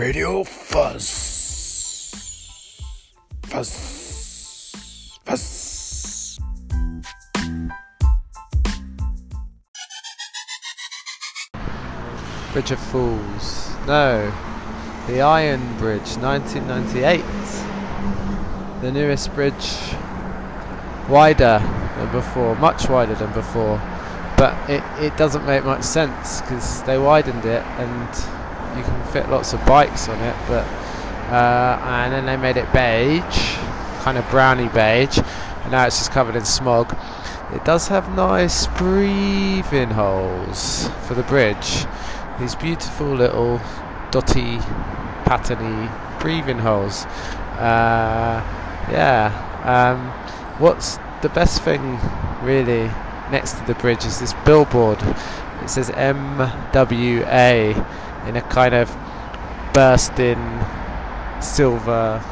Radio Fuzz. Fuzz. Fuzz. Bridge of Fools. No. The Iron Bridge, 1998. The newest bridge. Wider than before, much wider than before. But it, it doesn't make much sense because they widened it and you can fit lots of bikes on it. But uh, And then they made it beige, kind of browny beige. And now it's just covered in smog. It does have nice breathing holes for the bridge. These beautiful little dotty, patterny breathing holes. Uh, yeah. Um, what's the best thing, really, next to the bridge is this billboard. It says MWA in a kind of bursting silver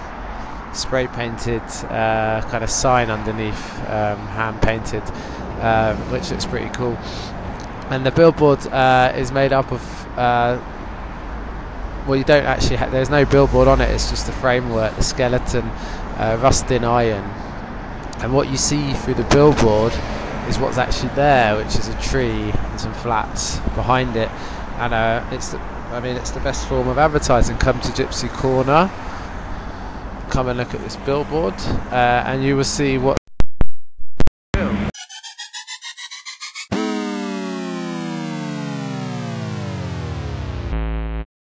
spray painted uh, kind of sign underneath, um, hand painted, um, which looks pretty cool. And the billboard uh, is made up of. Uh, well, you don't actually. Ha- there's no billboard on it. It's just the framework, the skeleton, uh, rusting iron, and what you see through the billboard is what's actually there, which is a tree and some flats behind it. And uh, it's. I mean, it's the best form of advertising. Come to Gypsy Corner come and look at this billboard uh, and you will see what